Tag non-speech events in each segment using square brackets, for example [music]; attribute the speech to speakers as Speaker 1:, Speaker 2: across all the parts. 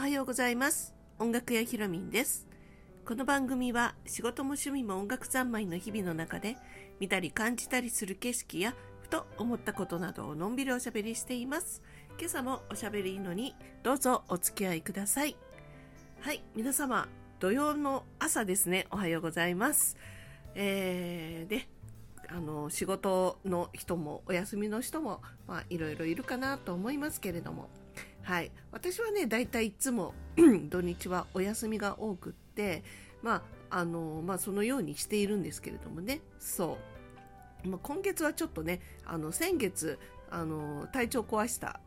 Speaker 1: おはようございます。音楽屋ひろみんです。この番組は仕事も趣味も音楽三昧の日々の中で見たり感じたりする景色やふと思ったことなどをのんびりおしゃべりしています。今朝もおしゃべりのにどうぞお付き合いください。はい皆様土曜の朝ですね。おはようございます。えー、であの仕事の人もお休みの人も、まあ、いろいろいるかなと思いますけれども。はい、私はね大体いつも [clears throat] 土日はお休みが多くってまああのまあそのようにしているんですけれどもね。そう、まあ、今月はちょっとねあの先月あの体調壊した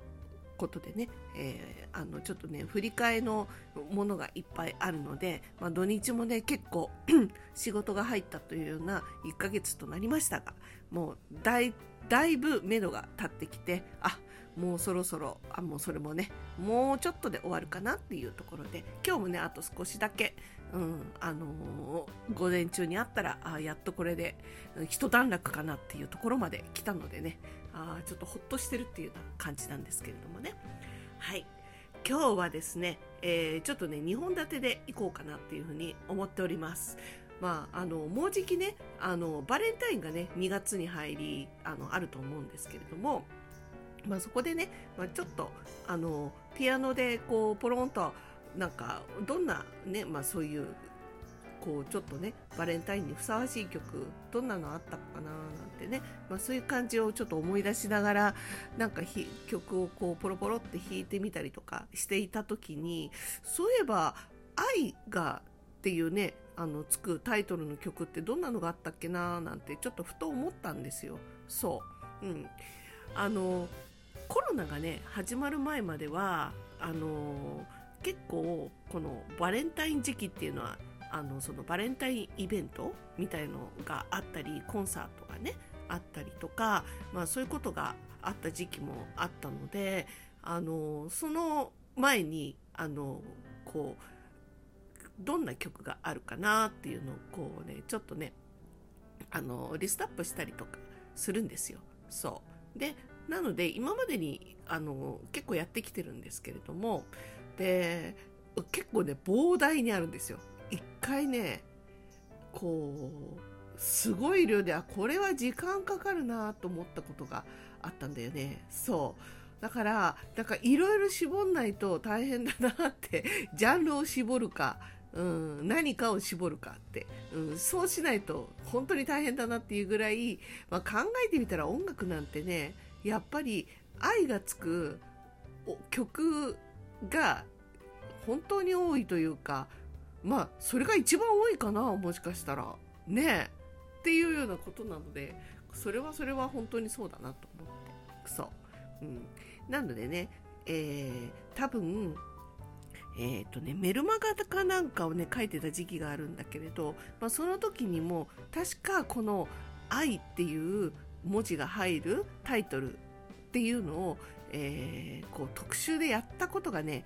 Speaker 1: ことでね、えー、あのちょっとね振り替えのものがいっぱいあるので、まあ、土日もね結構 [clears throat] 仕事が入ったというような1ヶ月となりましたがもうだいだいぶ目処が立ってきてあっもうそろそろあもうそれもねもうちょっとで終わるかなっていうところで今日もねあと少しだけ、うんあのー、午前中にあったらあやっとこれで一段落かなっていうところまで来たのでねあちょっとほっとしてるっていうような感じなんですけれどもね。はい。今日はですね、えー、ちょっとね2本立てでいこうかなっていうふうに思っております。まあ、あのもうじきねあのバレンタインがね2月に入りあのあると思うんですけれどもまあ、そこでね、まあ、ちょっとあのピアノでこうポロンとなんかどんなね、まあ、そういうこうちょっとねバレンタインにふさわしい曲どんなのあったかななんてね、まあ、そういう感じをちょっと思い出しながらなんか曲をこうポロポロって弾いてみたりとかしていた時にそういえば「愛が」っていうねあのつくタイトルの曲ってどんなのがあったっけななんてちょっとふと思ったんですよ。そう、うん、あのコロナがね始まる前まではあの結構このバレンタイン時期っていうのはあのそのバレンタインイベントみたいのがあったりコンサートがねあったりとか、まあ、そういうことがあった時期もあったのであのその前にあのこうどんな曲があるかなっていうのをこうねちょっとねあのリストアップしたりとかするんですよ。そうでなので今までにあの結構やってきてるんですけれどもで結構ね膨大にあるんですよ。一回ねこうすごい量であこれは時間かかるなと思ったことがあったんだよね。そう。だからだかいろいろ絞んないと大変だなって [laughs] ジャンルを絞るかうん、何かを絞るかって、うん、そうしないと本当に大変だなっていうぐらい、まあ、考えてみたら音楽なんてねやっぱり愛がつく曲が本当に多いというかまあそれが一番多いかなもしかしたら。ね。えっていうようなことなのでそれはそれは本当にそうだなと思って。そう、ん、なのでね、えー、多分えーとね、メルマガかなんかをね書いてた時期があるんだけれど、まあ、その時にも確かこの「愛」っていう文字が入るタイトルっていうのを、えー、こう特集でやったことがね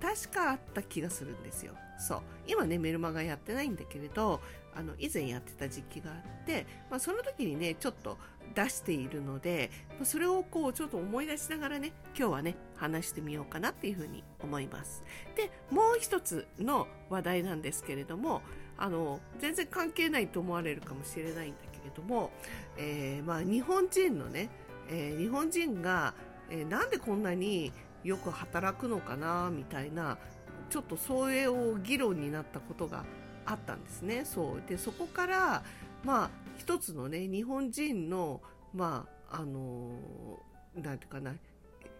Speaker 1: 確かあった気がするんですよ。そう今ねメルマガやってないんだけれどあの以前やってた時期があって、まあ、その時にねちょっと出しているのでそれをこうちょっと思い出しながらね今日はね話してみようかなっていうふうに思いますでもう一つの話題なんですけれどもあの全然関係ないと思われるかもしれないんだけども、えー、まあ、日本人のね、えー、日本人が、えー、なんでこんなによく働くのかなみたいなちょっとそれを議論になったことがあったんですね。そうでそこからまあ一つのね日本人のまああのなんていうかな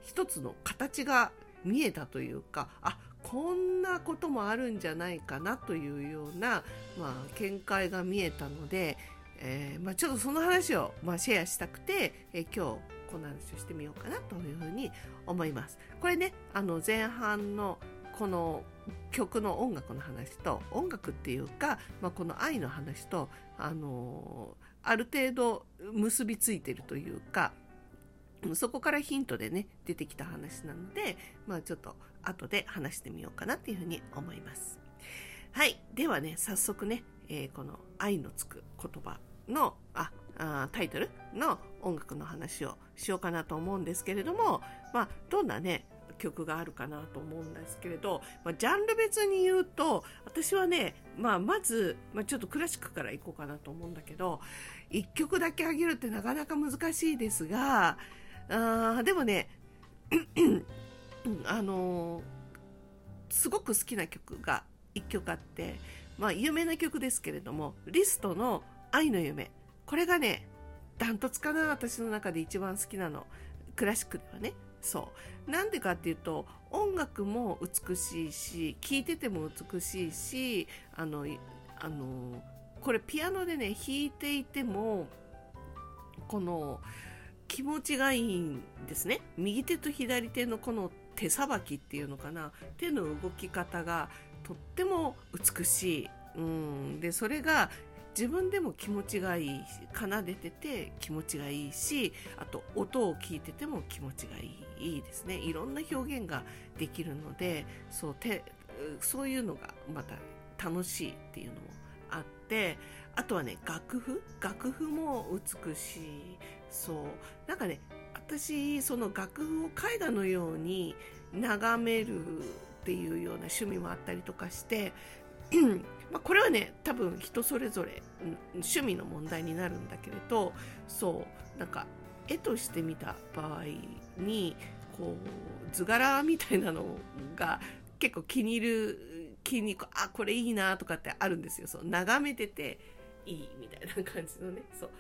Speaker 1: 一つの形が見えたというかあこんなこともあるんじゃないかなというような、まあ、見解が見えたので、えー、まあ、ちょっとその話を、まあ、シェアしたくて、えー、今日この話をしてみようかなというふうに思います。これねあの前半のこの曲の音楽の話と音楽っていうか、まあ、この愛の話と、あのある程度結びついてるというかそこからヒントでね出てきた話なので、まあ、ちょっと後で話してみようかなっていうふうに思います。はい。ではね、早速ね、えー、この愛のつく言葉の、あ、あタイトルの音楽の話をしようかなと思うんですけれども、まあ、どんなね、曲があるかなと思うんですけれど、まあ、ジャンル別に言うと私はね、まあ、まず、まあ、ちょっとクラシックからいこうかなと思うんだけど1曲だけあげるってなかなか難しいですがあでもね [clears throat] あのー、すごく好きな曲が1曲あって、まあ、有名な曲ですけれどもリストの「愛の夢」これがねダントツかな私の中で一番好きなの。クラシックではね。そう。なんでかっていうと音楽も美しいし聴いてても美しいしあのあのこれピアノでね弾いていてもこの気持ちがいいんですね。右手と左手のこの手さばきっていうのかな。手の動き方がとっても美しい、うん、でそれが自分でも気持ちがいい奏でてて気持ちがいいしあと音を聞いてても気持ちがいいいいですね。いろんな表現ができるのでそうてそういうのがまた楽しいっていうのもあってあとはね楽譜？楽譜も美しい。そう。なんかね私その楽譜を絵画のように眺めるっていうような趣味もあったりとかして [clears throat] まあ、これはね多分人それぞれ趣味の問題になるんだけれどそうなんか絵として見た場合にこう図柄みたいなのが結構気に入る気にあこれいいなとかってあるんですよ。そう眺めてていいみたいな感じのね。そう。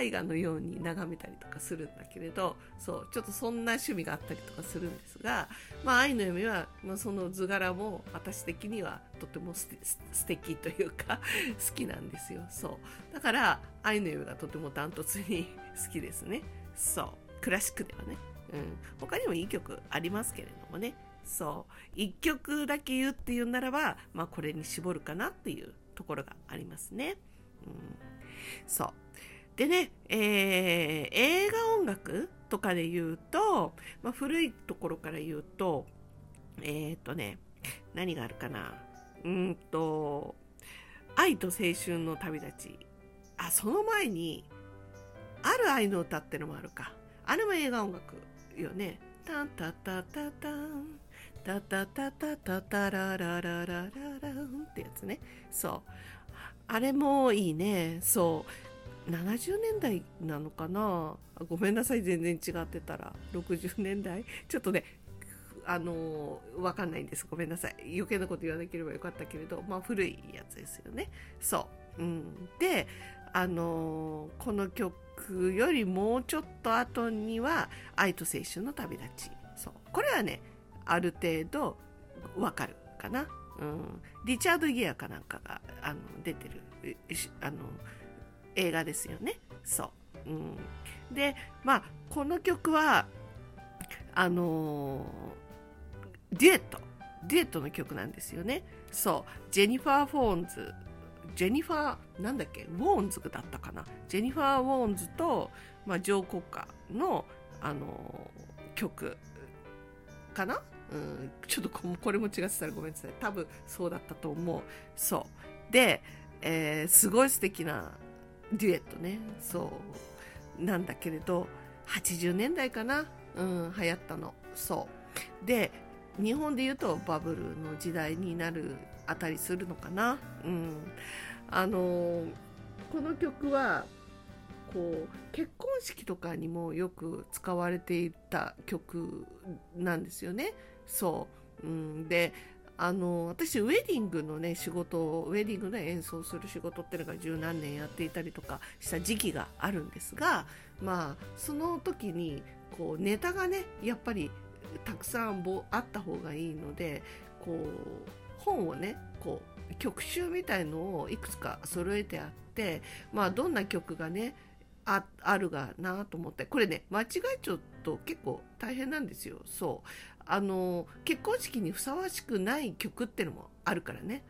Speaker 1: 絵画のように眺めたりとかするんだけれどそうちょっとそんな趣味があったりとかするんですが「まあ、愛の夢は」まあ、その図柄も私的にはとてもす素敵というか [laughs] 好きなんですよ。そう。だから「愛の夢」がとてもダントツに [laughs] 好きですね。そう。クラシックではね、うん、他にもいい曲ありますけれどもね。そう。1曲だけ言うっていうならば、まあ、これに絞るかなっていうところがありますね。うん、そう。でね、えー、映画音楽とかで言うと、まあ、古いところから言うと、えっ、ー、とね、何があるかな。うんと、愛と青春の旅立ち。あ、その前に、ある愛の歌ってのもあるか。あれも映画音楽よね。タンタタタタン、タタタタタタラララララランってやつね。そう。あれもいいね。そう。70年代なのかな？ごめんなさい、全然違ってたら。60年代ちょっとね、あの、わかんないんです。ごめんなさい。余計なこと言わなければよかったけれど、まあ古いやつですよね。そう。うん。で、あの、この曲よりもうちょっと後には、愛と青春の旅立ち。そう。これはね、ある程度わかるかな。うん、リチャード・ギアかなんかがあの出てるあの映画ですよね。そう、うん、でまあこの曲はあのデュエットデュエットの曲なんですよね。そうジェニファー・フォーンズジェニファーなんだっけ？ウォーンズだったかな？ジェニファー・ウォーンズと、まあ、ジョー・コッカーのあの曲かな？うん、ちょっとこれも違ってたらごめんなさい。多分そうだったと思う。そう。で、えー、すごい素敵なデュエットね。そう。なんだけれど、80年代かな。うん、流行ったの。そう。で、日本で言うとバブルの時代になるあたりするのかな。うん。あの、この曲は、こう結婚式とかにもよく使われていた曲なんですよね。そう、うん、であの私ウェディングのね仕事をウェディングで演奏する仕事っていうのが十何年やっていたりとかした時期があるんですがまあその時にこうネタがねやっぱりたくさんあった方がいいのでこう本をねこう曲集みたいのをいくつか揃えてあってまあどんな曲がねああるがなと思ってこれね間違えちゃうと結構大変なんですよ。そう。あの結婚式にふさわしくない曲ってのもあるからね、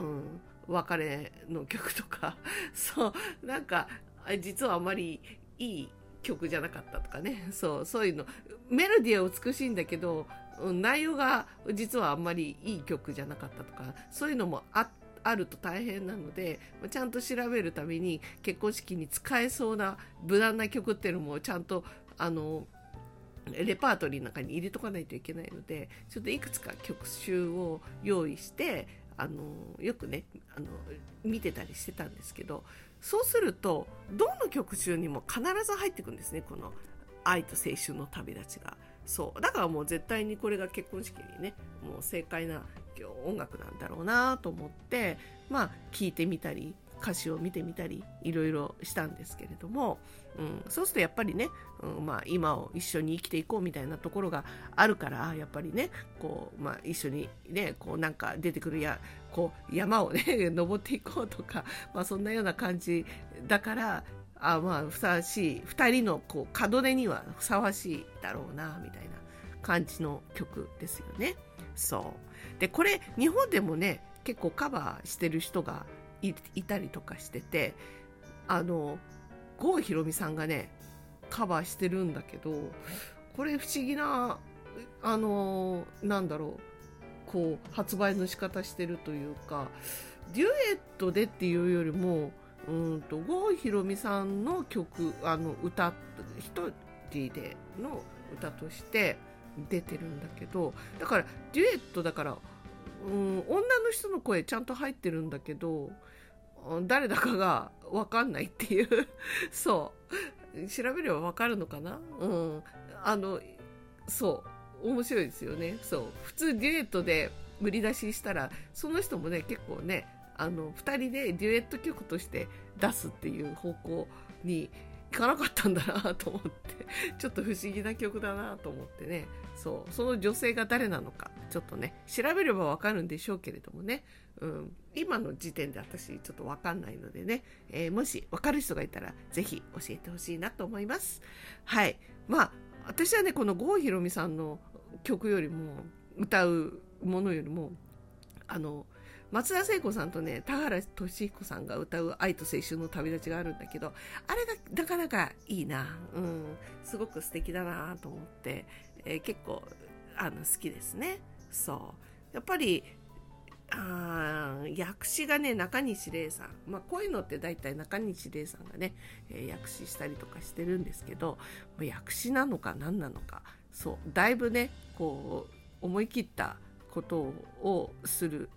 Speaker 1: うん、別れの曲とか。[laughs] そう。なんか実はあまりいい曲じゃなかったとかね。そうそういうの。メロディーは美しいんだけど内容が実はあんまりいい曲じゃなかったとか。そういうのもああると大変なのでちゃんと調べるために結婚式に使えそうな無難な曲っていうのもちゃんとあのレパートリーの中に入れとかないといけないのでちょっといくつか曲集を用意してあのよくねあの見てたりしてたんですけどそうするとどの曲集にも必ず入ってくんですねこの「愛と青春の旅立ち」が。そうだからもう絶対にこれが結婚式にねもう正解な音楽なんだろうなと思ってまあ聞いてみたり歌詞を見てみたりいろいろしたんですけれども、うん、そうするとやっぱりね、うんまあ、今を一緒に生きていこうみたいなところがあるからやっぱりねこう、まあ、一緒にねこうなんか出てくるやこう山をね [laughs] 登っていこうとか、まあ、そんなような感じだからあまあふさわしい2人のこう門出にはふさわしいだろうなみたいな感じの曲ですよね。そうでこれ日本でもね結構カバーしてる人がいたりとかしててあの郷ひろみさんがねカバーしてるんだけどこれ不思議なあのなんだろうこう発売の仕方してるというかデュエットでっていうよりもうんと郷ひろみさんの曲あの歌一人での歌として出てるんだけどだからデュエットだからうん女の人の声ちゃんと入ってるんだけど誰だかが分かんないっていう。[laughs] そう。調べれば分かるのかな？うん。あのそう。面白いですよね。そう。普通デュエットで売り出ししたらその人もね結構ねあの2人でデュエット曲として出すっていう方向にいかなかったんだなと思って。ちょっと不思議な曲だなと思ってね。そう。その女性が誰なのか。ちょっとね調べればわかるんでしょうけれどもね、うん、今の時点で私ちょっとわかんないのでね、えー、もしわかる人がいたらぜひ教えてほしいなと思います。はい。まあ私はねこの郷ひろみさんの曲よりも歌うものよりもあの松田聖子さんとね田原俊彦さんが歌う「愛と青春の旅立ち」があるんだけどあれがなかなかいいな、うん、すごく素敵だなと思って、えー、結構あの好きですね。そう。やっぱりあ訳詞がね中西礼さん、まあ、こういうのって大体中西礼さんがね、えー、訳詞したりとかしてるんですけど訳詞なのか何なのか。そう。だいぶねこう思い切ったことをする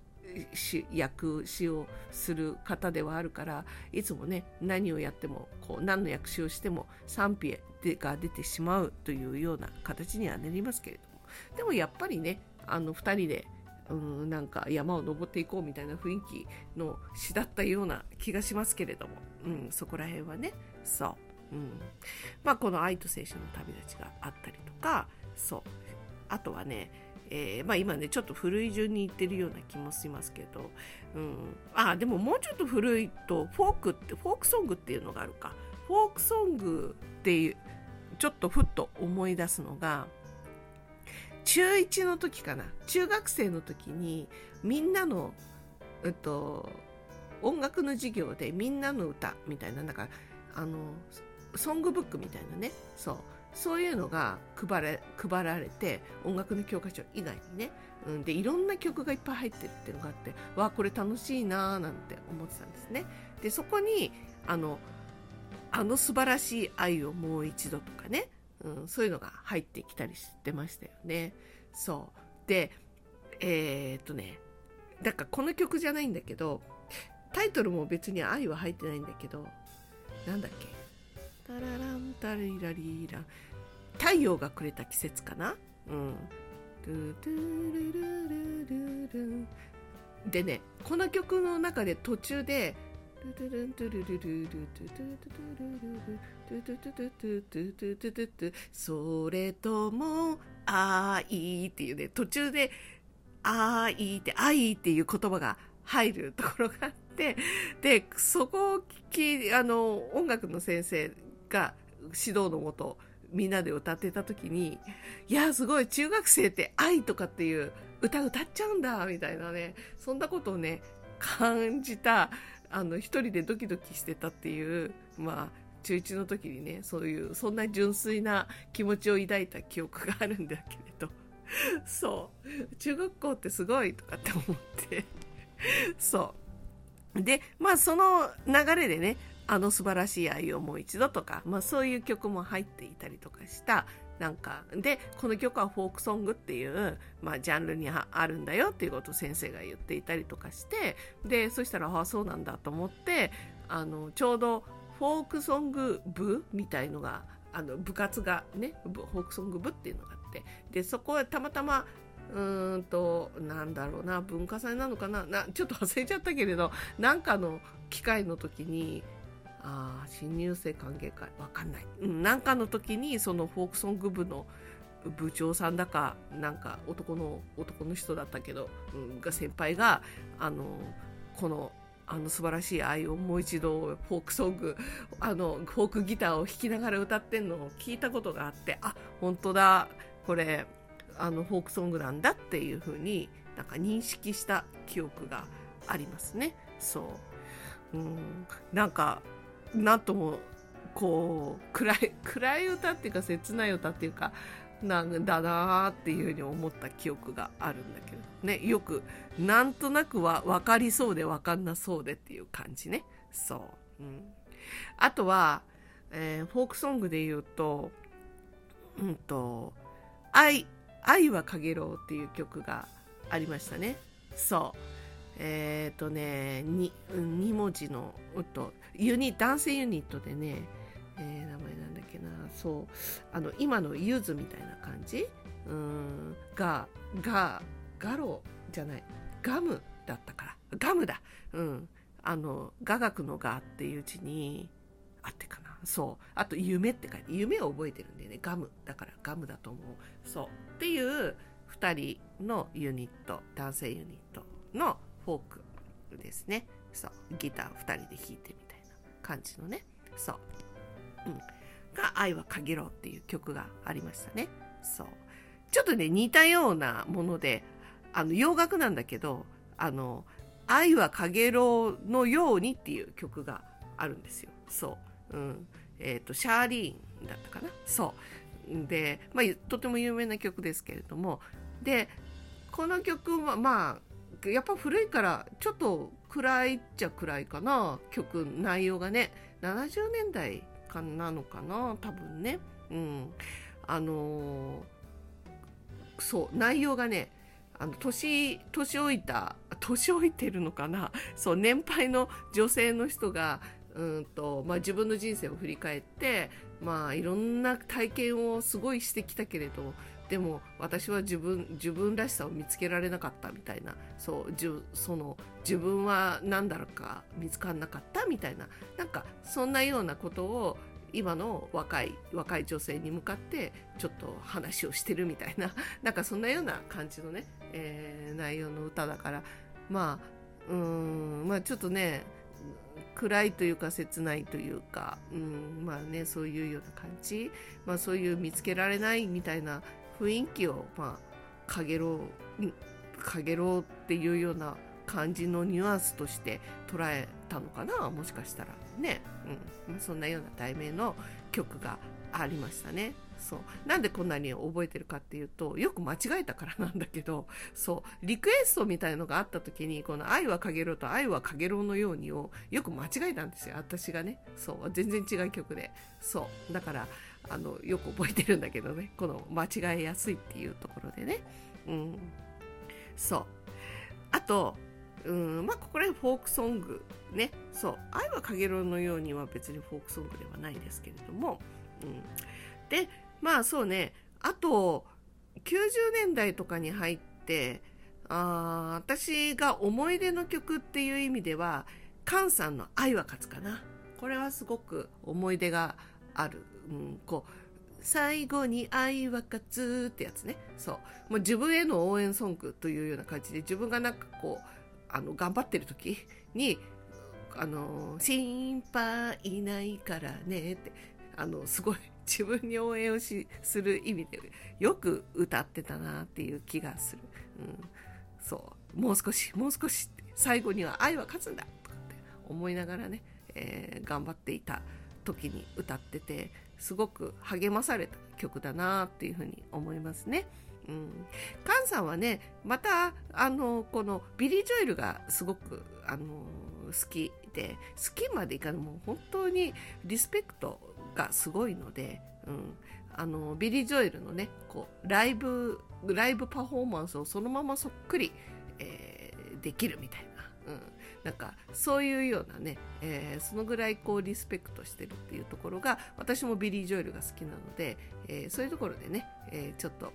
Speaker 1: し訳詞をする方ではあるからいつもね何をやってもこう何の訳詞をしても賛否が出てしまうというような形にはなりますけれども。でもやっぱりねあの2人でうんなんか山を登っていこうみたいな雰囲気の詩だったような気がしますけれども、うん、そこら辺はね。そう、うん。まあ、この「愛と青春の旅立ち」があったりとか。そう。あとはねえー、まあ、今ねちょっと古い順に言ってるような気もしますけど、うん、あでももうちょっと古いとフォークってフォークソングっていうのがあるか。フォークソングっていうちょっとふっと思い出すのが中1の時かな。中学生の時にみんなの、えっと、音楽の授業でみんなの歌みたいななんかあのソングブックみたいなね。そう。そういうのが配れ配られて音楽の教科書以外にね、うん、でいろんな曲がいっぱい入ってるっていうのがあってわあこれ楽しいなーなんて思ってたんですね。でそこにあのあの素晴らしい愛をもう一度とかね、うん、そういうのが入ってきたりしてましたよね。そう。でえー、っとねだからこの曲じゃないんだけどタイトルも別に愛は入ってないんだけどなんだっけ？タラランタリラリーラ太陽がくれた季節かな？うん。トゥトゥルルルルルでねこの曲の中で途中でトゥトゥルントゥルルルルトゥトゥトゥトゥトゥトゥトゥトゥトゥトゥトゥそれとも愛っていうね途中で愛って愛っていう言葉が入るところがあってでそこを聞きあの音楽の先生が指導のもとみんなで歌ってた時にいやすごい中学生って愛とかっていう歌歌っちゃうんだみたいなねそんなことをね感じたあの一人でドキドキしてたっていうまあ中1の時にねそういうそんな純粋な気持ちを抱いた記憶があるんだけれど。[laughs] そう。中学校ってすごいとかって思って。[laughs] そう。でまあその流れでねあの素晴らしい愛をもう一度とか、まあ、そういう曲も入っていたりとかした。なんかでこの曲はフォークソングっていう、まあ、ジャンルにあるんだよっていうことを先生が言っていたりとかして。でそしたらああそうなんだと思ってあのちょうどフォークソング部みたいのがあの部活がねフォークソング部っていうのがあってでそこはたまたまうんとなんだろうな文化祭なのかななちょっと忘れちゃったけれどなんかの機会の時にあ新入生歓迎会わかんない、うん、なんかの時にそのフォークソング部の部長さんだかなんか男の男の人だったけど、うん、が先輩があのこのあの素晴らしい愛をもう一度フォークソングあのフォークギターを弾きながら歌ってんのを聞いたことがあってあ本当だこれあのフォークソングなんだっていう風になんか認識した記憶がありますね。そう。うん。なんかなんともこう暗い暗い歌っていうか切ない歌っていうかなんだなーっていうふうに思った記憶があるんだけどねよくなんとなくは分かりそうで分かんなそうでっていう感じね。そう、うん、あとは、えー、フォークソングで言うとうんと「愛愛はかげろう」っていう曲がありましたね。そう。えっ、ー、とね 2, 2文字のとユニ男性ユニットでねえー、名前なんだっけな。そう。あの今のユズみたいな感じ？うん。ががガロじゃない。ガムだったから。ガムだ。うん。あの雅楽の雅っていう字にあってかな。そう。あと夢って書いて夢を覚えてるんだよね。ガム。だからガムだと思う。そう。っていう2人のユニット。男性ユニットのフォークですね。そう。ギター2人で弾いてみたいな感じのね。そう。うん、が「愛はかげろう」っていう曲がありましたね。そう。ちょっとね似たようなものであの洋楽なんだけど「あの愛はかげろうのように」っていう曲があるんですよ。そう、うん。えーと、シャーリーンだったかな。そう。で、まあ、とても有名な曲ですけれども。でこの曲はまあやっぱ古いからちょっと暗いっちゃ暗いかな。曲内容がね70年代かなのかな多分ね。うん。あのー、そう内容がねあの年年老いた年老いてるのかな？[laughs] そう年配の女性の人がうんと、まあ、自分の人生を振り返って、まあ、いろんな体験をすごいしてきたけれどでも私は自分自分らしさを見つけられなかったみたいなそうじその自分は何だろうか見つからなかった？みたいななんかそんなようなことを今の若い若い女性に向かってちょっと話をしてるみたいな [laughs] なんかそんなような感じのね、えー、内容の歌だから。まあうんまあちょっとね暗いというか切ないというか、うん、まあねそういうような感じ、まあ、そういう見つけられないみたいな雰囲気を、まあ、かげろう、かげろうっていうような感じのニュアンスとして捉えたのかなもしかしたら。ね、うん、そんなような題名の曲がありましたね。そう。なんでこんなに覚えてるかっていうとよく間違えたからなんだけどそう。リクエストみたいのがあった時にこの「愛はかげろう」と「愛はかげろうのように」をよく間違えたんですよ。私がね。そう。全然違う曲で。そう。だからあのよく覚えてるんだけどね。この間違えやすいっていうところでね。うん。そう。あとうん。まあここら辺フォークソングね。そう「愛はかげろうのように」は別にフォークソングではないですけれども、うん、でまあそうね。あと90年代とかに入ってあ私が思い出の曲っていう意味では菅さんの「愛は勝つ」かな。これはすごく思い出がある。うん、こう最後に愛は勝つってやつね。そう。もう自分への応援ソングというような感じで自分がなんかこうあの頑張ってる時にあの心配いないからねってあのすごい自分に応援をしする意味でよく歌ってたなっていう気がする、うん、そう。もう少しもう少し最後には愛は勝つんだとかって思いながらね、えー、頑張っていた時に歌っててすごく励まされた曲だなっていうふうに思いますね。うん、 KAN さんはねまたあのこのビリー・ジョエルがすごくあの好きで好きまでいかないもう本当にリスペクトがすごいので、うん、あのビリー・ジョエルのねこうライブライブパフォーマンスをそのままそっくり、えー、できるみたいな、うん、なんかそういうようなね、えー、そのぐらいこうリスペクトしてるっていうところが私もビリー・ジョエルが好きなので、えー、そういうところでね、えちょっと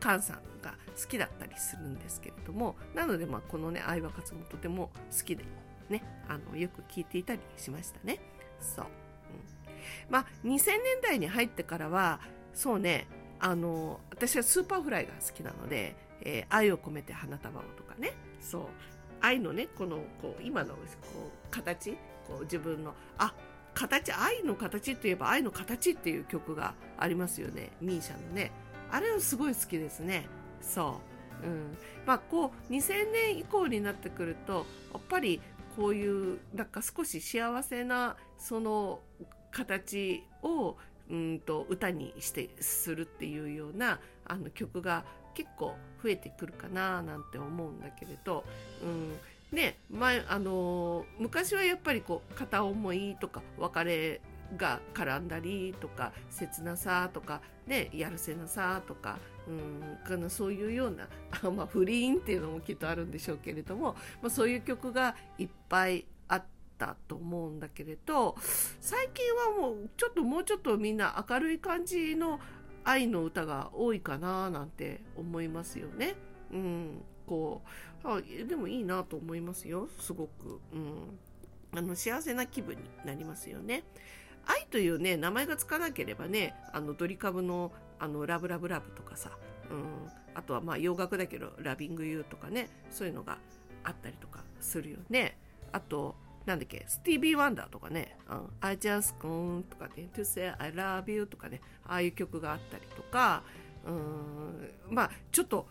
Speaker 1: カンさんが好きだったりするんですけれどもなのでまあこのね相葉勝もとても好きでねあのよく聞いていたりしましたね。そう、うん、まあ2000年代に入ってからはそうねあの私は Superfly が好きなので、えー、愛を込めて花束をとかね。そう。愛のねこのこう今のこう形。こう自分のあ形愛の形といえば愛の形っていう曲がありますよね。 MISIA のね。あれはすごい好きですね。そう。うん。まあこう2000年以降になってくるとやっぱりこういうなんか少し幸せなその形をうんと歌にしてするっていうようなあの曲が結構増えてくるかななんて思うんだけれど、うん。ね前あの昔はやっぱりこう片思いとか別れが絡んだりとか切なさとか、ね、やるせなさとか、うん、かなそういうような、[laughs] まあ、不倫っていうのもきっとあるんでしょうけれども、まあ、そういう曲がいっぱいあったと思うんだけれど最近はもうちょっともうちょっとみんな明るい感じの愛の歌が多いかななんて思いますよね。うん、こうあでもいいなと思いますよすごく、うん、あの幸せな気分になりますよね。愛というね名前がつかなければねあのドリカブのあのラブラブラブとかさ、うん、あとはまあ洋楽だけどラビングユーとかねそういうのがあったりとかするよね。あとなんだっけスティービー・ワンダーとかね、うん、I just gone とかね To say I love you とかねああいう曲があったりとかうんまあちょっと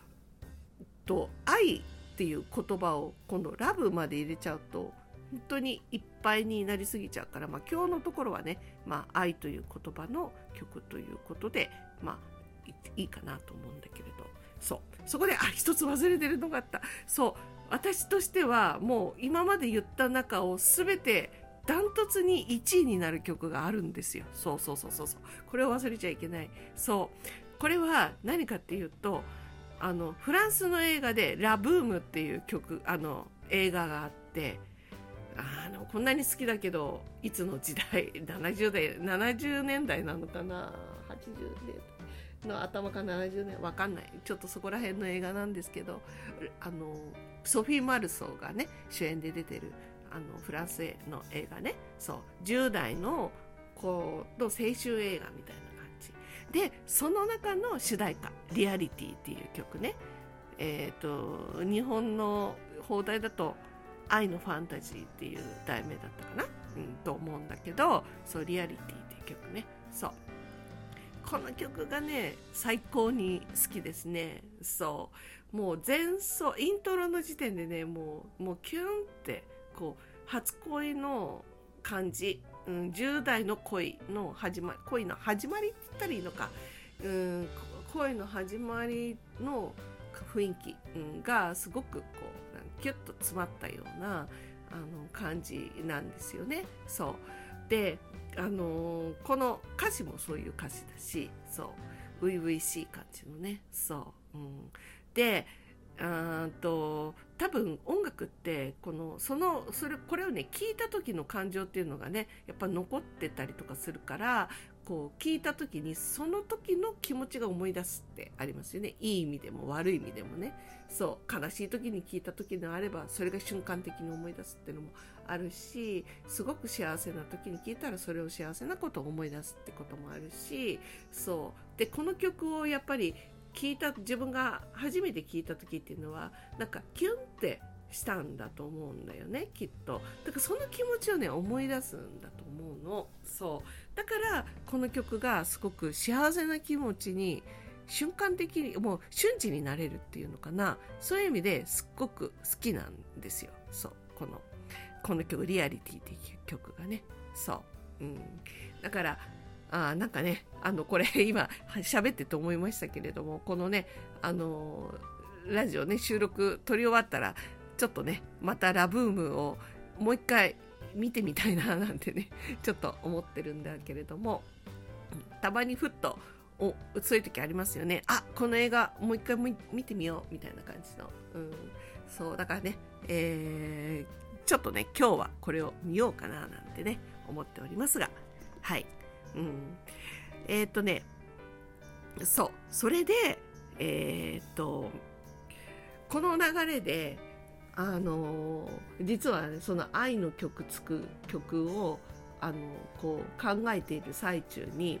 Speaker 1: と愛っていう言葉を今度ラブまで入れちゃうと本当にいっぱいになりすぎちゃうから、まあ、今日のところはね、まあ、愛という言葉の曲ということで、まあ、いいかなと思うんだけれど。そう。そこであ一つ忘れてるのがあった。そう。私としてはもう今まで言った中を全てダントツに1位になる曲があるんですよ。そうそうそうそうそう。これを忘れちゃいけない。そう。これは何かっていうとあのフランスの映画で「ラ・ブーム」っていう曲あの映画があってあのこんなに好きだけどいつの時代 [laughs] 70代70年代なのかな？80年の頭か70年？わかんない。ちょっとそこら辺の映画なんですけどあのソフィー・マルソーがね主演で出てるあのフランスの映画ね。そう。10代のこうの青春映画みたいな感じ。でその中の主題歌「リアリティ」っていう曲ね。えっ、ー、と日本の放題だと「愛のファンタジーっていう題名だったかな、うん、と思うんだけど、そう、リアリティっていう曲ね。そう。この曲がね、最高に好きですね。そう。もう前奏、イントロの時点でね、もう、もうキュンって、こう、初恋の感じ、うん、10代の恋の始まり、恋の始まりって言ったらいいのか、うん、恋の始まりの雰囲気、うん、がすごくこう、キュッと詰まったようなあの感じなんですよね。そう。であのこの歌詞もそういう歌詞だしそう。初々しい感じのね。そう、うん、であと多分音楽ってこのそのそれこれをね聞いた時の感情っていうのがねやっぱ残ってたりとかするからこう聞いた時にその時の気持ちが思い出すってありますよね。いい意味でも悪い意味でもね。そう悲しい時に聞いた時であればそれが瞬間的に思い出すっていうのもあるしすごく幸せな時に聞いたらそれを幸せなことを思い出すってこともあるしそう。でこの曲をやっぱり聞いた自分が初めて聞いた時っていうのはなんかキュンってしたんだと思うんだよねきっと。だからその気持ちをね思い出すんだと思うの。そう。だからこの曲がすごく幸せな気持ちに瞬間的にもう瞬時になれるっていうのかな。そういう意味ですっごく好きなんですよ。そう。このこの曲「リアリティ」っていう曲がね。そう、うん、だからあなんかねあのこれ今喋ってと思いましたけれどもこのねあのラジオね収録撮り終わったらちょっとねまたラブームをもう一回見てみたいな [laughs] なんてねちょっと思ってるんだけれどもたまにふっとおそういう時ありますよね。あこの映画もう一回見てみようみたいな感じの、うん、そうだからね、えー、ちょっとね今日はこれを見ようかななんてね思っておりますが。はい、うん、えー、っとねそう。それでえー、っとこの流れであの実は、ね、その愛の曲つく曲をあのこう考えている最中に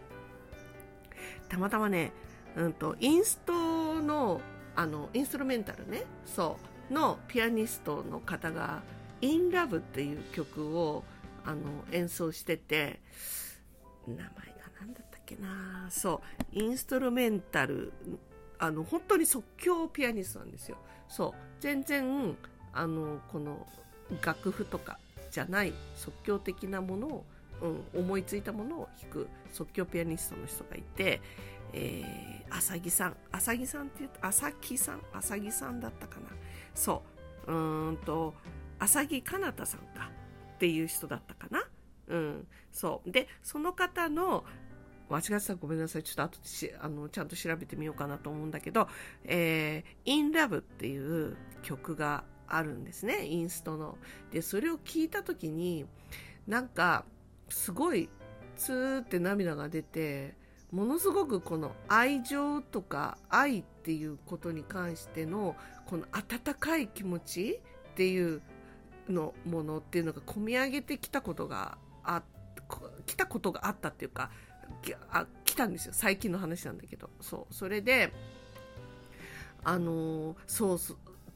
Speaker 1: たまたまね、うんと、インストのあのインストルメンタルねそうのピアニストの方が「In Love」っていう曲をあの演奏してて名前が何だったっけなそうインストルメンタルあの本当に即興ピアニストなんですよ。そう全然あのこの楽譜とかじゃない即興的なものを、うん、思いついたものを弾く即興ピアニストの人がいて、えー、浅木さん。浅木さんって言うと浅木さん浅木さんだったかな。そう。うんと浅木かなたさんかっていう人だったかな。うん。そう。でその方の間違ってたらごめんなさい。ちょっと後であのちゃんと調べてみようかなと思うんだけど、えー、In Love っていう曲があるんですね、インストの。で、それを聞いた時に、なんか、すごい、ツーって涙が出て、ものすごくこの愛情とか愛っていうことに関してのこの温かい気持ちっていうのものっていうのが込み上げてきたことがあ来たことがあったっていうかあ来たんですよ。最近の話なんだけど。そう。それであのそう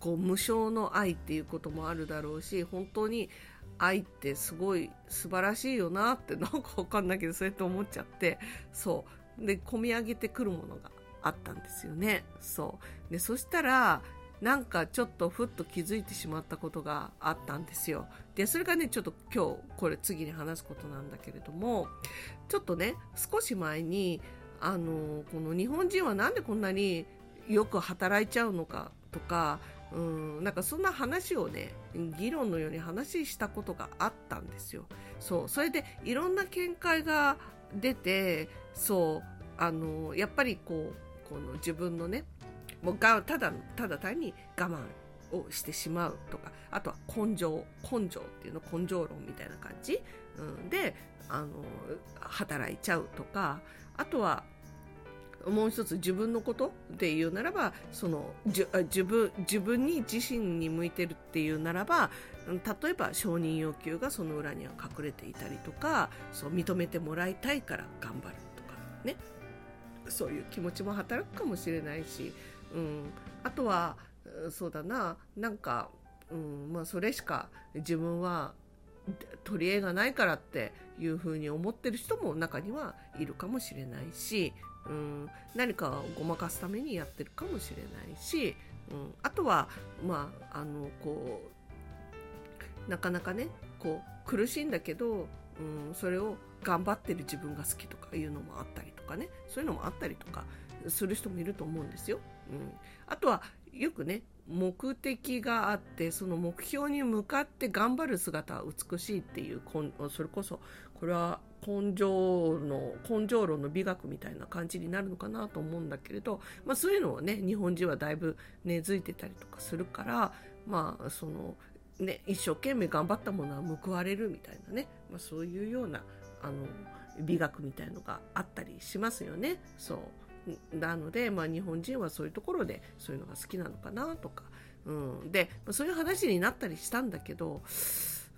Speaker 1: こう無償の愛っていうこともあるだろうし本当に愛ってすごい素晴らしいよなってなんかわかんないけどそうやって思っちゃってそう。で込み上げてくるものがあったんですよね。そう。でそしたらなんかちょっとふっと気づいてしまったことがあったんですよ。でそれがねちょっと今日これ次に話すことなんだけれどもちょっとね少し前にあのこの日本人はなんでこんなによく働いちゃうのかとかうんなんかそんな話をね議論のように話したことがあったんですよ。そうそれでいろんな見解が出てそうあのやっぱりこうこの自分のねもうがただただ単に我慢をしてしまうとかあとは根性根性っていうの根性論みたいな感じ、うん、であの働いちゃうとかあとはもう一つ自分のことで言うならばその自分自分に自身に向いてるっていうならば例えば承認要求がその裏には隠れていたりとかそう認めてもらいたいから頑張るとかね。そういう気持ちも働くかもしれないし、うん、あとはそうだななんか、うんまあ、それしか自分は取り柄がないからっていうふうに思ってる人も中にはいるかもしれないし、うん、何かをごまかすためにやってるかもしれないし、うん、あとは、まあ、あのこうなかなかねこう苦しいんだけど、うん、それを頑張ってる自分が好きとかいうのもあったりとかねそういうのもあったりとかする人もいると思うんですよ。うん、あとはよくね目的があってその目標に向かって頑張る姿は美しいっていうそれこそこれは根性の根性論の美学みたいな感じになるのかなと思うんだけれど、まあ、そういうのをね日本人はだいぶ根付いてたりとかするからまあそのね一生懸命頑張ったものは報われるみたいなね、まあ、そういうようなあの美学みたいのがあったりしますよね。そう。なので、まあ、日本人はそういうところでそういうのが好きなのかなとか、うん、でそういう話になったりしたんだけど、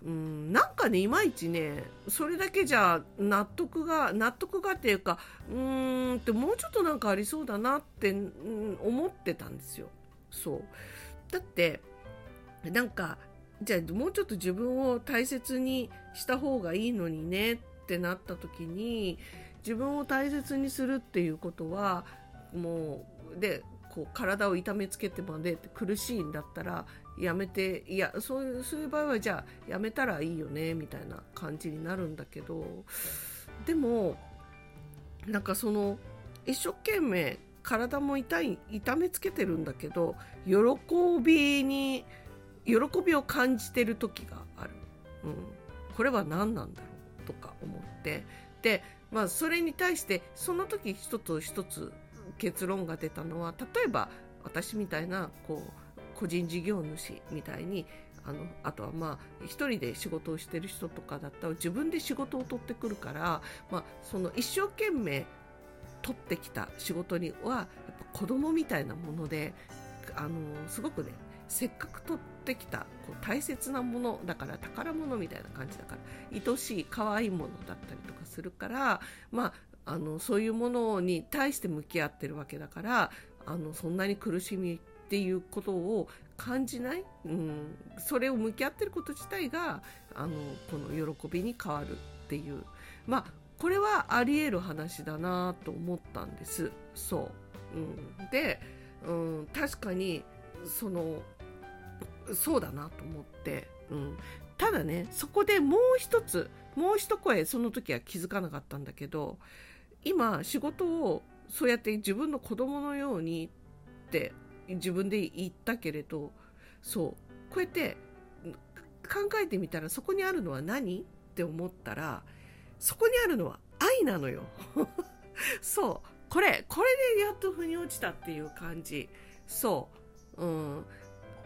Speaker 1: うん、なんかねいまいちねそれだけじゃ納得が納得がっていうかうーんってもうちょっとなんかありそうだなって、うん、思ってたんですよ。そうだってなんかじゃあもうちょっと自分を大切にした方がいいのにねってなった時に自分を大切にするっていうことはもうでこう体を痛めつけてまで苦しいんだったらやめていやそういうそういう場合はじゃあやめたらいいよねみたいな感じになるんだけどでもなんかその一生懸命体も痛い痛めつけてるんだけど喜びに喜びを感じてる時がある、うん、これは何なんだろうとか思って。でまあそれに対してその時一つ一つ結論が出たのは例えば私みたいなこう個人事業主みたいにあのあとはまあ一人で仕事をしてる人とかだったら自分で仕事を取ってくるから、まあ、その一生懸命取ってきた仕事にはやっぱ子供みたいなものであのすごくねせっかく取ってきたこう大切なものだから宝物みたいな感じだから愛しい可愛いものだったりとかするからまああのそういうものに対して向き合ってるわけだからあのそんなに苦しみっていうことを感じない、うん、それを向き合ってること自体があのこの喜びに変わるっていう。まあこれはあり得る話だなと思ったんです。そう、うん、で、うん、確かにそのそうだなと思って、うん、ただねそこでもう一つもう一声その時は気づかなかったんだけど今仕事をそうやって自分の子供のようにって自分で言ったけれどそう。こうやって考えてみたらそこにあるのは何？って思ったらそこにあるのは愛なのよ。[laughs] そう。これこれでやっと腑に落ちたっていう感じ。そう。うん。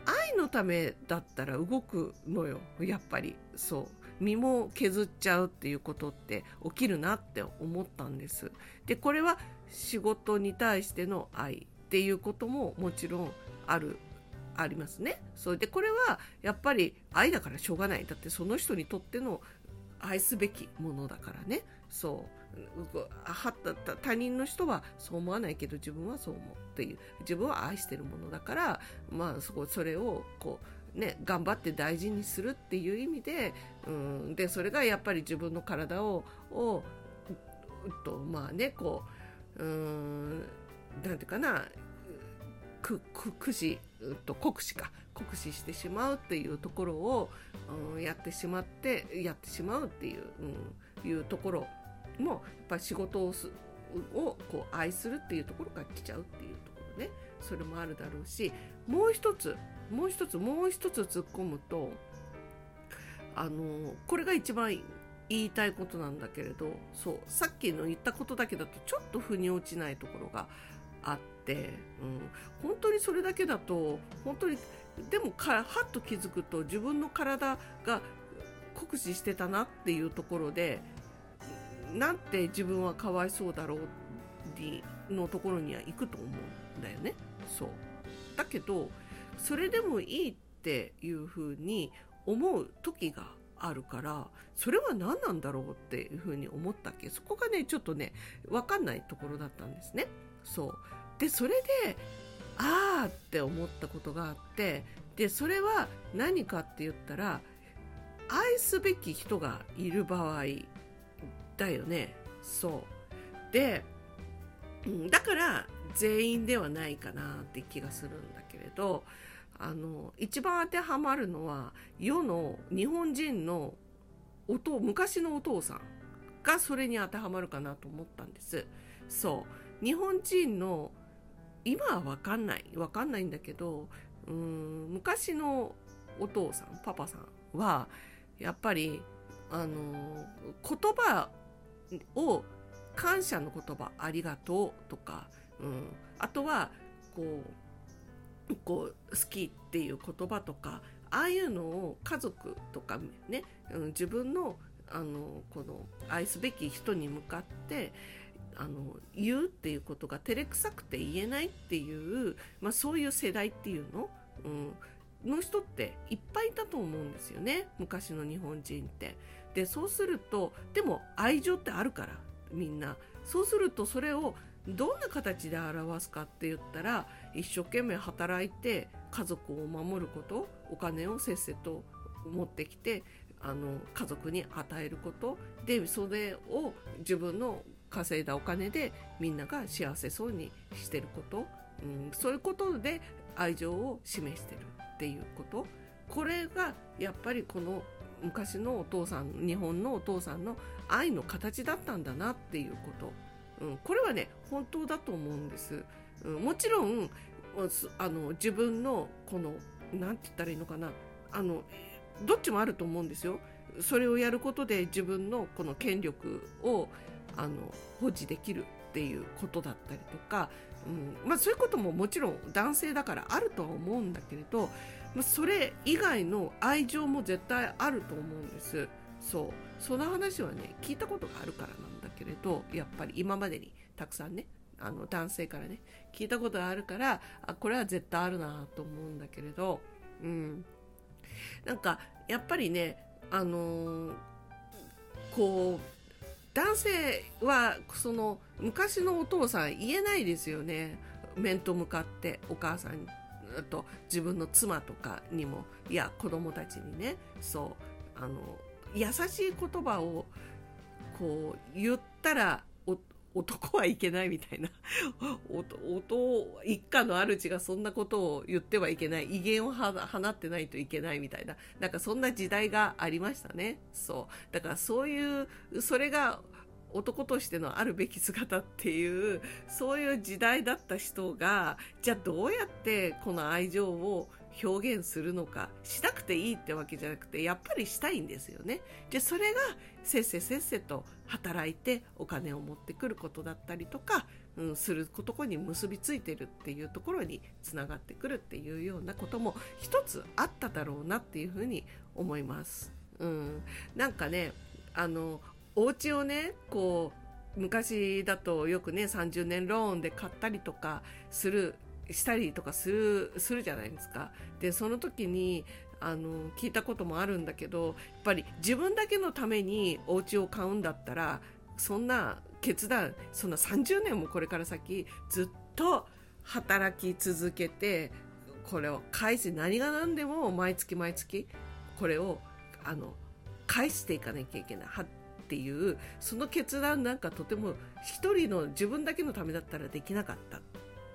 Speaker 1: 愛のためだったら動くのよやっぱり。そう。身も削っちゃうっていうことって起きるなって思ったんです。でこれは仕事に対しての愛。っていうことももちろんあるありますね。それでこれはやっぱり愛だからしょうがない。だってその人にとっての愛すべきものだからね。そう他人の人はそう思わないけど自分はそう思うっていう自分は愛してるものだからまあそこそれをこうね頑張って大事にするっていう意味でうんでそれがやっぱり自分の体ををとまあねこううんなんていうかなくくくしと酷使か。酷使してしまうっていうところを、うん、やってしまってやってしまうっていう,、うん、いうところもやっぱり仕事をすをこう愛するっていうところから来ちゃうっていうところね。それもあるだろうしもう一つもう一つもう一つ突っ込むとあのこれが一番言いたいことなんだけれどそうさっきの言ったことだけだとちょっと腑に落ちないところがあって、うん、本当にそれだけだと本当にでもかはっと気づくと自分の体が酷使してたなっていうところでなんて自分はかわいそうだろうのところには行くと思うんだよね。そうだけどそれでもいいっていうふうに思う時があるからそれは何なんだろうっていうふうに思ったっけ？そこがねちょっとね分かんないところだったんですね。そう。でそれでああって思ったことがあってでそれは何かって言ったら愛すべき人がいる場合だよね。そう。でだから全員ではないかなって気がするんだけれどあの一番当てはまるのは世の日本人のお昔のお父さんがそれに当てはまるかなと思ったんです。そう。日本人の今は分かんない分かんないんだけどうん昔のお父さんパパさんはやっぱりあの言葉を感謝の言葉ありがとうとか、うん、あとはこうこう好きっていう言葉とかああいうのを家族とかね、うん、自分のあのこの愛すべき人に向かってあの言うっていうことが照れくさくて言えないっていう、まあ、そういう世代っていうの、うん、の人っていっぱいいたと思うんですよね。昔の日本人って。でそうするとでも愛情ってあるからみんな。そうするとそれをどんな形で表すかって言ったら一生懸命働いて家族を守ることお金をせっせと持ってきてあの家族に与えること。でそれを自分の稼いだお金でみんなが幸せそうにしてること、うん、そういうことで愛情を示してるっていうこと。これがやっぱりこの昔のお父さん日本のお父さんの愛の形だったんだなっていうこと、うん、これはね本当だと思うんです、うん、もちろんあの自分のこの何て言ったらいいのかな。あのどっちもあると思うんですよ。それをやることで自分のこの権力をあの保持できるっていうことだったりとか、うんまあ、そういうことももちろん男性だからあるとは思うんだけれど、まあ、それ以外の愛情も絶対あると思うんです。そう。その話はね聞いたことがあるからなんだけれどやっぱり今までにたくさんねあの男性からね聞いたことがあるからあこれは絶対あるなと思うんだけれどうん。なんかやっぱりねあのー、こう男性はその昔のお父さん言えないですよね。面と向かってお母さんと自分の妻とかにもいや子供たちにね。そうあの優しい言葉をこう言ったら男はいけないみたいな。[laughs] 音一家の主がそんなことを言ってはいけない。威厳を放ってないといけないみたいな。なんかそんな時代がありましたね。そう。だからそういうそれが男としてのあるべき姿っていうそういう時代だった人がじゃあどうやってこの愛情を表現するのかしなくていいってわけじゃなくてやっぱりしたいんですよね。じゃそれがせっせせっせと働いてお金を持ってくることだったりとか、うん、するとこに結びついてるっていうところにつながってくるっていうようなことも一つあっただろうなっていうふうに思います。うん、なんかねあのお家をねこう昔だとよくね30年ローンで買ったりとかするしたりとかするするじゃないですか。でその時にあの聞いたこともあるんだけどやっぱり自分だけのためにお家を買うんだったらそんな決断そんな30年もこれから先ずっと働き続けてこれを返し何が何でも毎月毎月これをあの返していかなきゃいけないっていうその決断なんかとても一人の自分だけのためだったらできなかった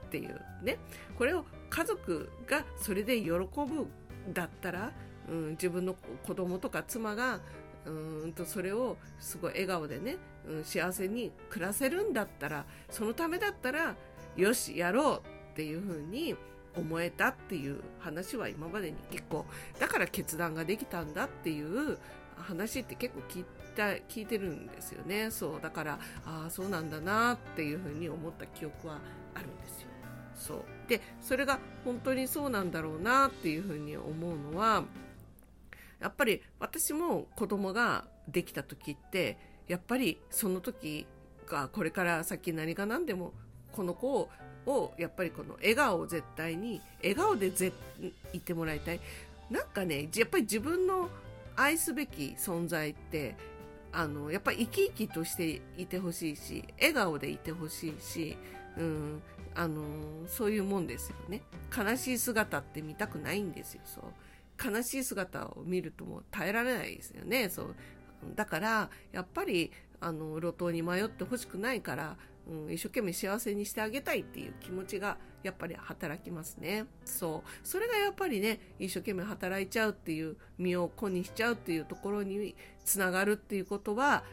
Speaker 1: っていうね。これを家族がそれで喜ぶだったら、うん、自分の子供とか妻がうんとそれをすごい笑顔でね、うん、幸せに暮らせるんだったらそのためだったらよしやろうっていうふうに思えたっていう話は今までに結構だから決断ができたんだっていう話って結構聞いた聞いてるんですよね。そうだからああそうなんだなっていうふうに思った記憶はあるんですよ。そう。でそれが本当にそうなんだろうなっていうふうに思うのはやっぱり私も子供ができた時ってやっぱりその時がこれから先何が何でもこの子をやっぱりこの笑顔を絶対に笑顔でぜいてもらいたい。なんかねやっぱり自分の愛すべき存在ってあのやっぱり生き生きとしていてほしいし笑顔でいてほしいし、うん、あのそういうもんですよね。悲しい姿って見たくないんですよそう。悲しい姿を見るともう耐えられないですよねそう。だからやっぱりあの路頭に迷ってほしくないから、うん、一生懸命幸せにしてあげたいっていう気持ちがやっぱり働きますね。そう。それがやっぱりね一生懸命働いちゃうっていう身を粉にしちゃうっていうところにつながるっていうことは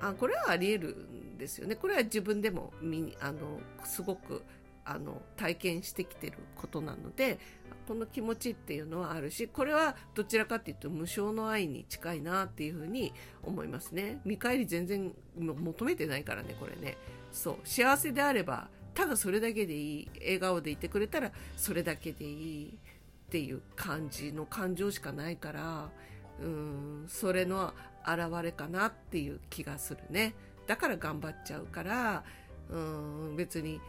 Speaker 1: あこれはあり得るんですよね。これは自分でもあのすごくあの体験してきてることなのでこの気持ちっていうのはあるしこれはどちらかっていうと無償の愛に近いなっていうふうに思いますね。見返り全然求めてないからねこれね。そう幸せであればただそれだけでいい笑顔でいてくれたらそれだけでいいっていう感じの感情しかないからうんそれの表れかなっていう気がするね。だから頑張っちゃうからうん別に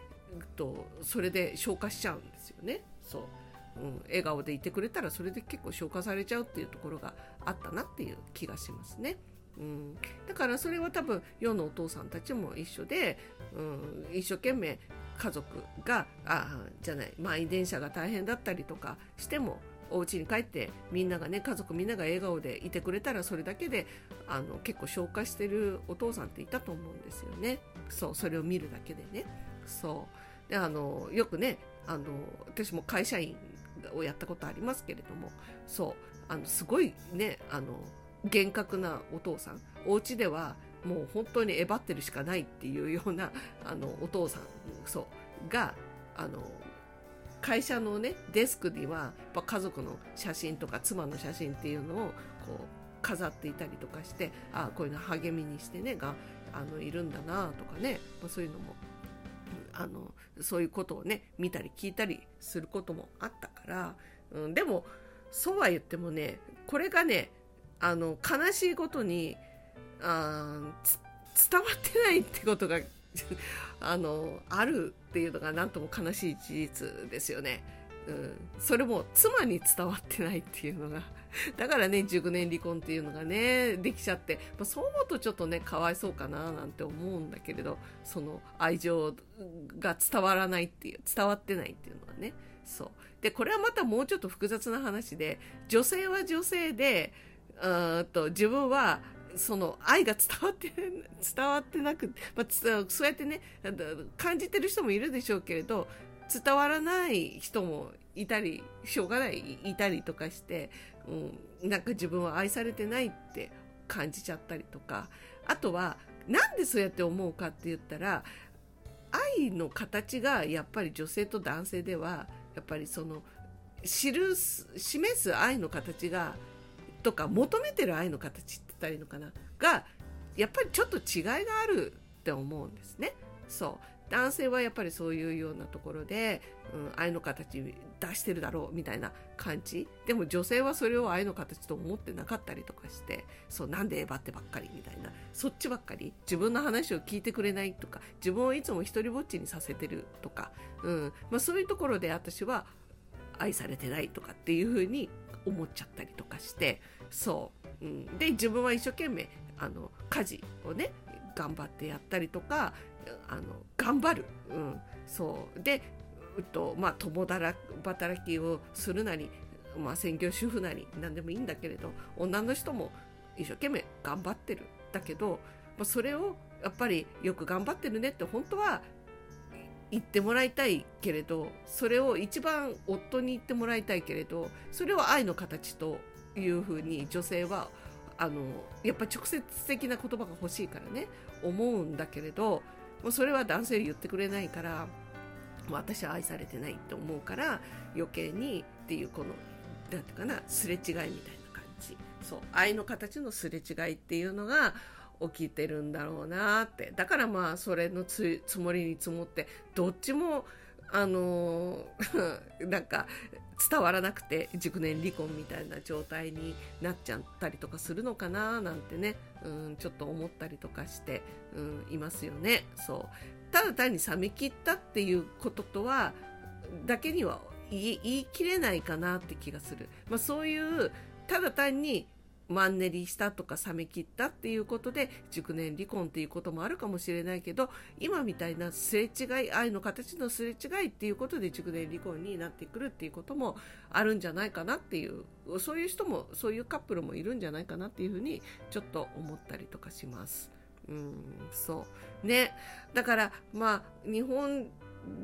Speaker 1: とそれで消化しちゃうんですよね。そう、うん、笑顔でいてくれたらそれで結構消化されちゃうっていうところがあったなっていう気がしますね。うん、だからそれは多分世のお父さんたちも一緒で、うん、一生懸命家族があじゃない。満員電車が大変だったりとかしてもお家に帰ってみんながね家族みんなが笑顔でいてくれたらそれだけであの結構消化してるお父さんっていたと思うんですよね。そう。それを見るだけでね。そう。であのよくねあの私も会社員をやったことありますけれどもそうあのすごいねあの厳格なお父さん。お家ではもう本当にえばってるしかないっていうようなあのお父さんそうがあの会社のねデスクにはや家族の写真とか妻の写真っていうのをこう飾っていたりとかしてあこういうの励みにしてねがあのいるんだなとかね、まあ、そういうのもあのそういうことをね見たり聞いたりすることもあったから、うん、でもそうは言ってもねこれがねあの悲しいことにあ伝わってないってことが [laughs] あのあるっていうのが何とも悲しい事実ですよね。うん、それも妻に伝わってないっていうのが [laughs] だからね熟年離婚っていうのがねできちゃって、まあ、そう思うとちょっとねかわいそうかななんて思うんだけれどその愛情が伝わらないっていう伝わってないっていうのはね。そう。でこれはまたもうちょっと複雑な話で女性は女性でうんと自分はその愛が伝わって [laughs] 伝わってなくまあ、そうやってね感じてる人もいるでしょうけれど伝わらない人もいたりしょうがないいたりとかして、うん、なんか自分は愛されてないって感じちゃったりとか。あとはなんでそうやって思うかって言ったら愛の形がやっぱり女性と男性ではやっぱりその知る示す愛の形がとか求めてる愛の形って言ったらいいのかな？がやっぱりちょっと違いがあるって思うんですね。そう。男性はやっぱりそういうようなところで、うん、愛の形出してるだろうみたいな感じ。でも女性はそれを愛の形と思ってなかったりとかしてそうなんでエヴァってばっかりみたいな。そっちばっかり。自分の話を聞いてくれないとか自分をいつも一人ぼっちにさせてるとか、うん。まあ、そういうところで私は愛されてないとかっていうふうに思っちゃったりとかして。そう、うん、で自分は一生懸命あの家事をね頑張ってやったりとかあの頑張る、うん、そう。で、うとまあ、共働きをするなり、まあ、専業主婦なり何でもいいんだけれど女の人も一生懸命頑張ってるだけど、まあ、それをやっぱりよく頑張ってるねって本当は言ってもらいたいけれどそれを一番夫に言ってもらいたいけれどそれを愛の形というふうに女性はあのやっぱり直接的な言葉が欲しいからね思うんだけれどもうそれは男性言ってくれないから私は愛されてないって思うから余計にっていうこの何て言うかなすれ違いみたいな感じ。そう愛の形のすれ違いっていうのが起きてるんだろうなって。だからまあそれのつもりに積もってどっちもあのー、[laughs] なんか伝わらなくて熟年離婚みたいな状態になっちゃったりとかするのかななんてね、うん、ちょっと思ったりとかして、うん、いますよね。そう。ただ単に冷め切ったっていうこととはだけには言い切れないかなって気がする、まあ、そういうただ単にマンネリしたとか冷め切ったっていうことで熟年離婚っていうこともあるかもしれないけど今みたいなすれ違い愛の形のすれ違いっていうことで熟年離婚になってくるっていうこともあるんじゃないかなっていうそういう人もそういうカップルもいるんじゃないかなっていうふうにちょっと思ったりとかします。うん、そう。ね。だからまあ日本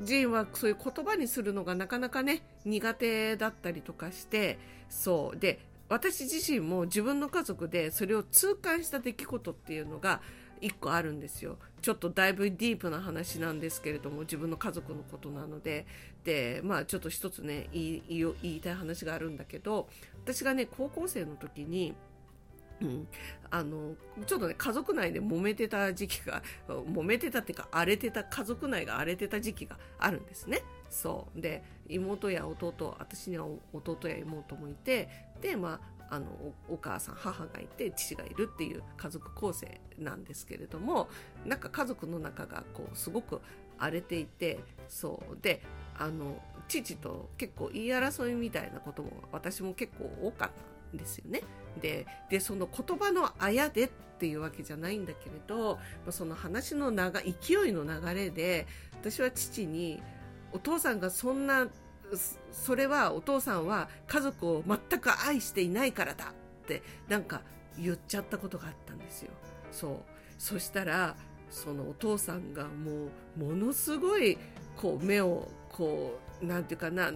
Speaker 1: 人はそういう言葉にするのがなかなかね苦手だったりとかしてそう。で私自身も自分の家族でそれを痛感した出来事っていうのが一個あるんですよ。ちょっとだいぶディープな話なんですけれども、自分の家族のことなので、で、まあちょっと一つね、言い言いたい話があるんだけど、私がね、高校生の時に、うん、あのちょっとね家族内で揉めてた時期が揉めてたっていうか荒れてた家族内が荒れてた時期があるんですねそうで妹や弟私には弟や妹もいてでまああのお母さん母がいて父がいるっていう家族構成なんですけれどもなんか家族の中がこうすごく荒れていてそうであの父と結構言い争いみたいなことも私も結構多かったんですよね。ででその言葉のあやでっていうわけじゃないんだけれどその話の勢いの流れで私は父にお父さんがそんなそれはお父さんは家族を全く愛していないからだってなんか言っちゃったことがあったんですよ。そうそしたらそのお父さんがもうものすごいこう目をこうなんていうかな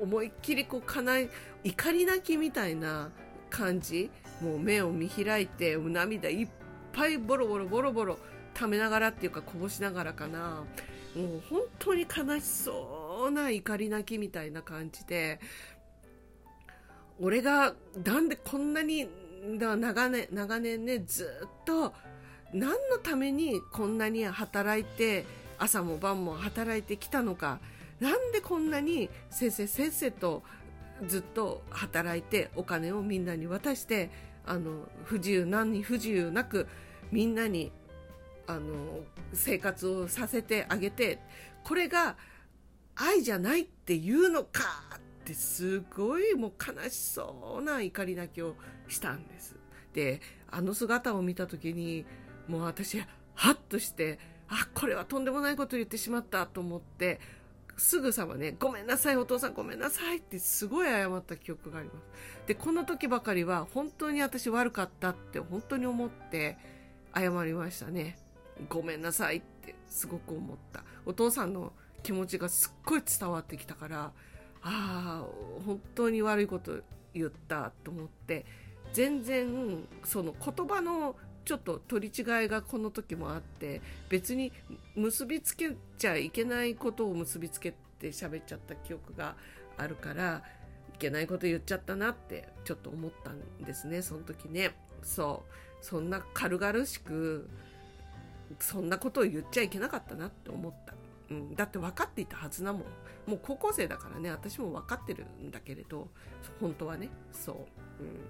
Speaker 1: 思いっきりこうかない怒り泣きみたいな感じもう目を見開いて涙いっぱいボロボロボロボロ溜めながらっていうかこぼしながらかなもう本当に悲しそうな怒り泣きみたいな感じで俺がなんでこんなにだ長年長年ねずっと何のためにこんなに働いて朝も晩も働いてきたのかなんでこんなにせっせせっせとずっと働いてお金をみんなに渡してあの不自由何に不自由なくみんなにあの生活をさせてあげてこれが愛じゃないっていうのかってすごいもう悲しそうな怒り泣きをしたんです。であの姿を見た時にもう私ハッとしてあこれはとんでもないこと言ってしまったと思ってすぐさまね、ごめんなさい、お父さんごめんなさいってすごい謝った記憶があります。で、この時ばかりは本当に私悪かったって本当に思って謝りましたね。ごめんなさいってすごく思った。お父さんの気持ちがすっごい伝わってきたから、ああ、本当に悪いこと言ったと思って、全然その言葉のちょっと取り違いがこの時もあって別に結びつけちゃいけないことを結びつけて喋っちゃった記憶があるからいけないこと言っちゃったなってちょっと思ったんですねその時ねそうそんな軽々しくそんなことを言っちゃいけなかったなって思った、うん、だって分かっていたはずなもん。もう高校生だからね私も分かってるんだけれど本当はね。そう、うん。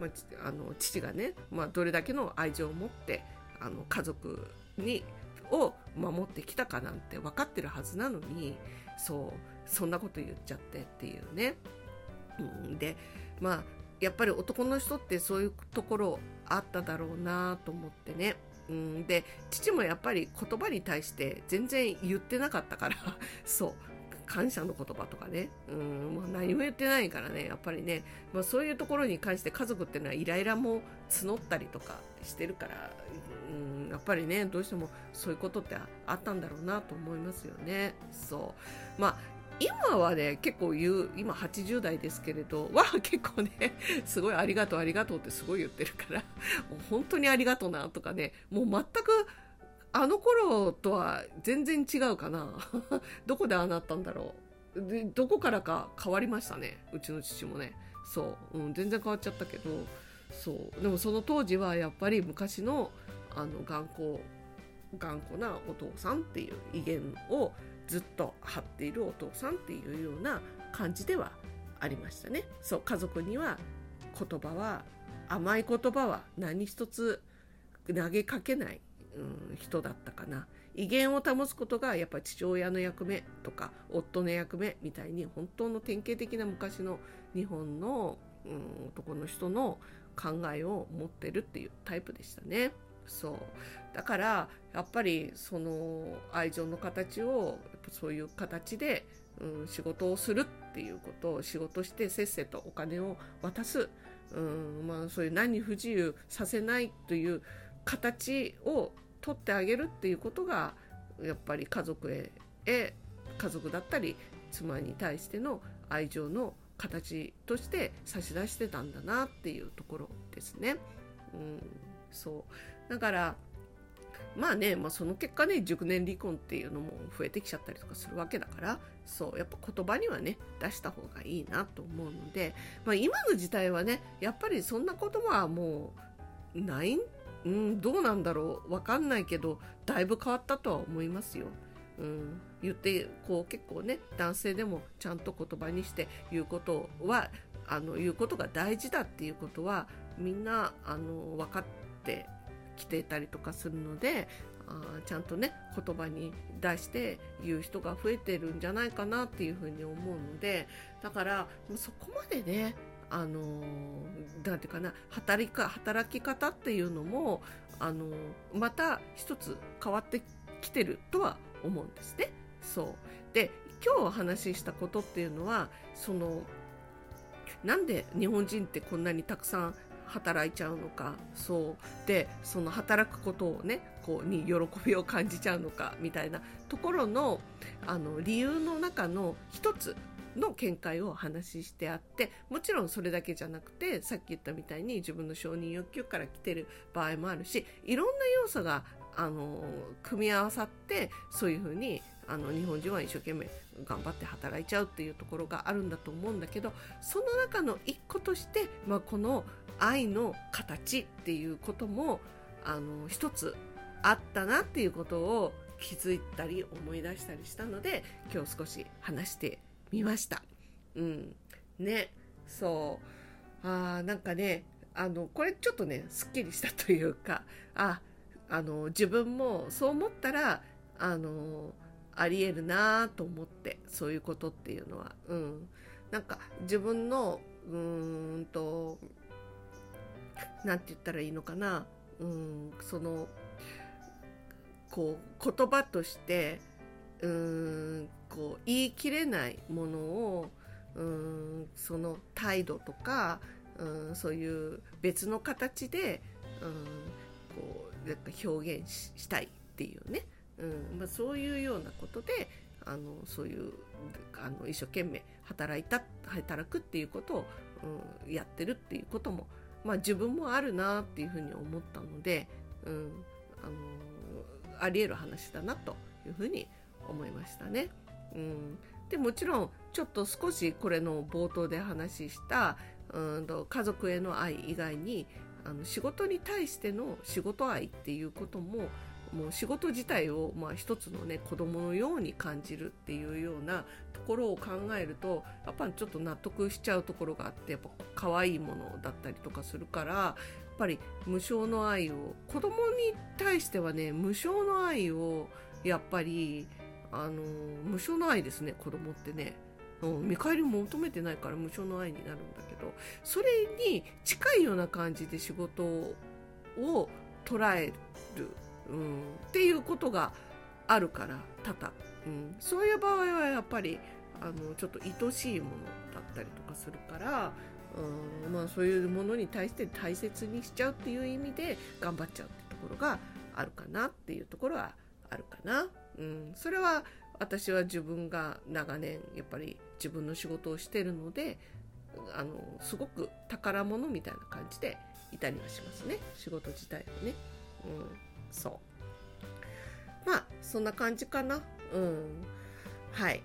Speaker 1: まあ、あの父がね、まあ、どれだけの愛情を持ってあの家族にを守ってきたかなんて分かってるはずなのにそう。そんなこと言っちゃってっていうね。うん、でまあやっぱり男の人ってそういうところあっただろうなと思ってね。うん、で父もやっぱり言葉に対して全然言ってなかったから [laughs] そう。感謝の言葉とかね、うん、まあ、何も言ってないからね、やっぱりね、まあ、そういうところに関して家族っていうのはイライラも募ったりとかしてるから、うん、やっぱりね、どうしてもそういうことってあったんだろうなと思いますよね。そう。まあ今はね、結構言う、今80代ですけれど、[laughs] は結構ね、すごいありがとうありがとうってすごい言ってるから、もう本当にありがとうなとかね、もう全くあの頃とは全然違うかな。[laughs] どこでああなったんだろう。で、どこからか変わりましたね。うちの父もね。そう。うん、全然変わっちゃったけど、そう。でもその当時はやっぱり昔の、あの、頑固、頑固なお父さんっていう威厳をずっと張っているお父さんっていうような感じではありましたね。そう、家族には言葉は、甘い言葉は何一つ投げかけないうん、人だったかな威厳を保つことがやっぱ父親の役目とか夫の役目みたいに本当の典型的な昔の日本の、うん、男の人の考えを持ってるっていうタイプでしたね。そうだからやっぱりその愛情の形をそういう形で、うん、仕事をするっていうことを仕事してせっせとお金を渡す、うんまあ、そういう何不自由させないという形を取ってあげるっていうことがやっぱり家族へへ家族だったり妻に対しての愛情の形として差し出してたんだなっていうところですね。うん、そうだからまあね、まあ、その結果ね熟年離婚っていうのも増えてきちゃったりとかするわけだからそうやっぱ言葉にはね出した方がいいなと思うので、まあ、今の時代はねやっぱりそんな言葉はもうないん？うん、どうなんだろう？わかんないけどだいぶ変わったとは思いますよ。うん、言ってこう結構ね男性でもちゃんと言葉にして言うことはあの言うことが大事だっていうことはみんなあの分かってきてたりとかするのであちゃんとね言葉に出して言う人が増えてるんじゃないかなっていうふうに思うのでだからもうそこまでねあのなんていうかな働きか働き方っていうのもあのまた一つ変わってきてるとは思うんですね。そうで今日お話ししたことっていうのはそのなんで日本人ってこんなにたくさん働いちゃうのかそう。でその働くことをねこうに喜びを感じちゃうのかみたいなところのあの理由の中の一つの見解をお話ししてあってもちろんそれだけじゃなくてさっき言ったみたいに自分の承認欲求から来てる場合もあるしいろんな要素があの組み合わさってそういうふうにあの日本人は一生懸命頑張って働いちゃうっていうところがあるんだと思うんだけどその中の一個として、まあ、この愛の形っていうこともあの一つあったなっていうことを気づいたり思い出したりしたので今日少し話してみました。うん、ね。そう。あなんかねあのこれちょっとねすっきりしたというかああの自分もそう思ったらあのありえるなと思ってそういうことっていうのは、うん、なんか自分のうんと何て言ったらいいのかな、うん、そのこう言葉としてうんこう言い切れないものをうんその態度とかうんそういう別の形でうんこうなんか表現したいっていうね、うん。まあ、そういうようなことであのそういうあの一生懸命働いた働くっていうことを、うん、やってるっていうことも、まあ、自分もあるなっていうふうに思ったので、うん、あのあり得る話だなというふうに思いましたね。うん、でもちろんちょっと少しこれの冒頭で話したうんと家族への愛以外にあの仕事に対しての仕事愛っていうことももう仕事自体をまあ一つのね子供のように感じるっていうようなところを考えるとやっぱちょっと納得しちゃうところがあってやっぱ可愛いものだったりとかするからやっぱり無償の愛を子供に対してはね無償の愛をやっぱりあの無償の愛ですね子供ってね。うん、見返り求めてないから無償の愛になるんだけどそれに近いような感じで仕事を捉えるうん、っていうことがあるから多々、うん、そういう場合はやっぱりあのちょっと愛しいものだったりとかするから、うんまあ、そういうものに対して大切にしちゃうっていう意味で頑張っちゃうってところがあるかなっていうところはあるかな。うん、それは私は自分が長年やっぱり自分の仕事をしてるのであのすごく宝物みたいな感じでいたりはしますね。仕事自体はね。うんそう。まあそんな感じかな。うん。はい。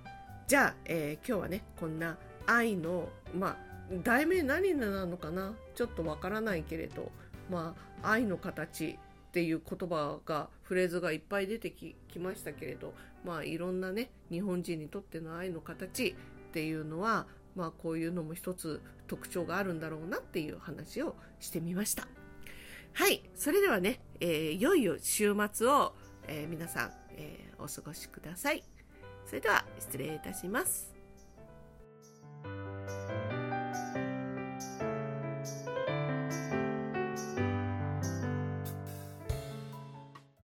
Speaker 1: じゃあ、えー、今日はねこんな愛のまあ題名何なのかな。ちょっとわからないけれどまあ愛の形っていう言葉がフレーズがいっぱい出てきましたけれどまあいろんなね日本人にとっての愛の形っていうのはまあこういうのも一つ特徴があるんだろうなっていう話をしてみました。はい。それではね、えー、いよいよ週末を、えー、皆さん、えー、お過ごしください。それでは失礼いたします。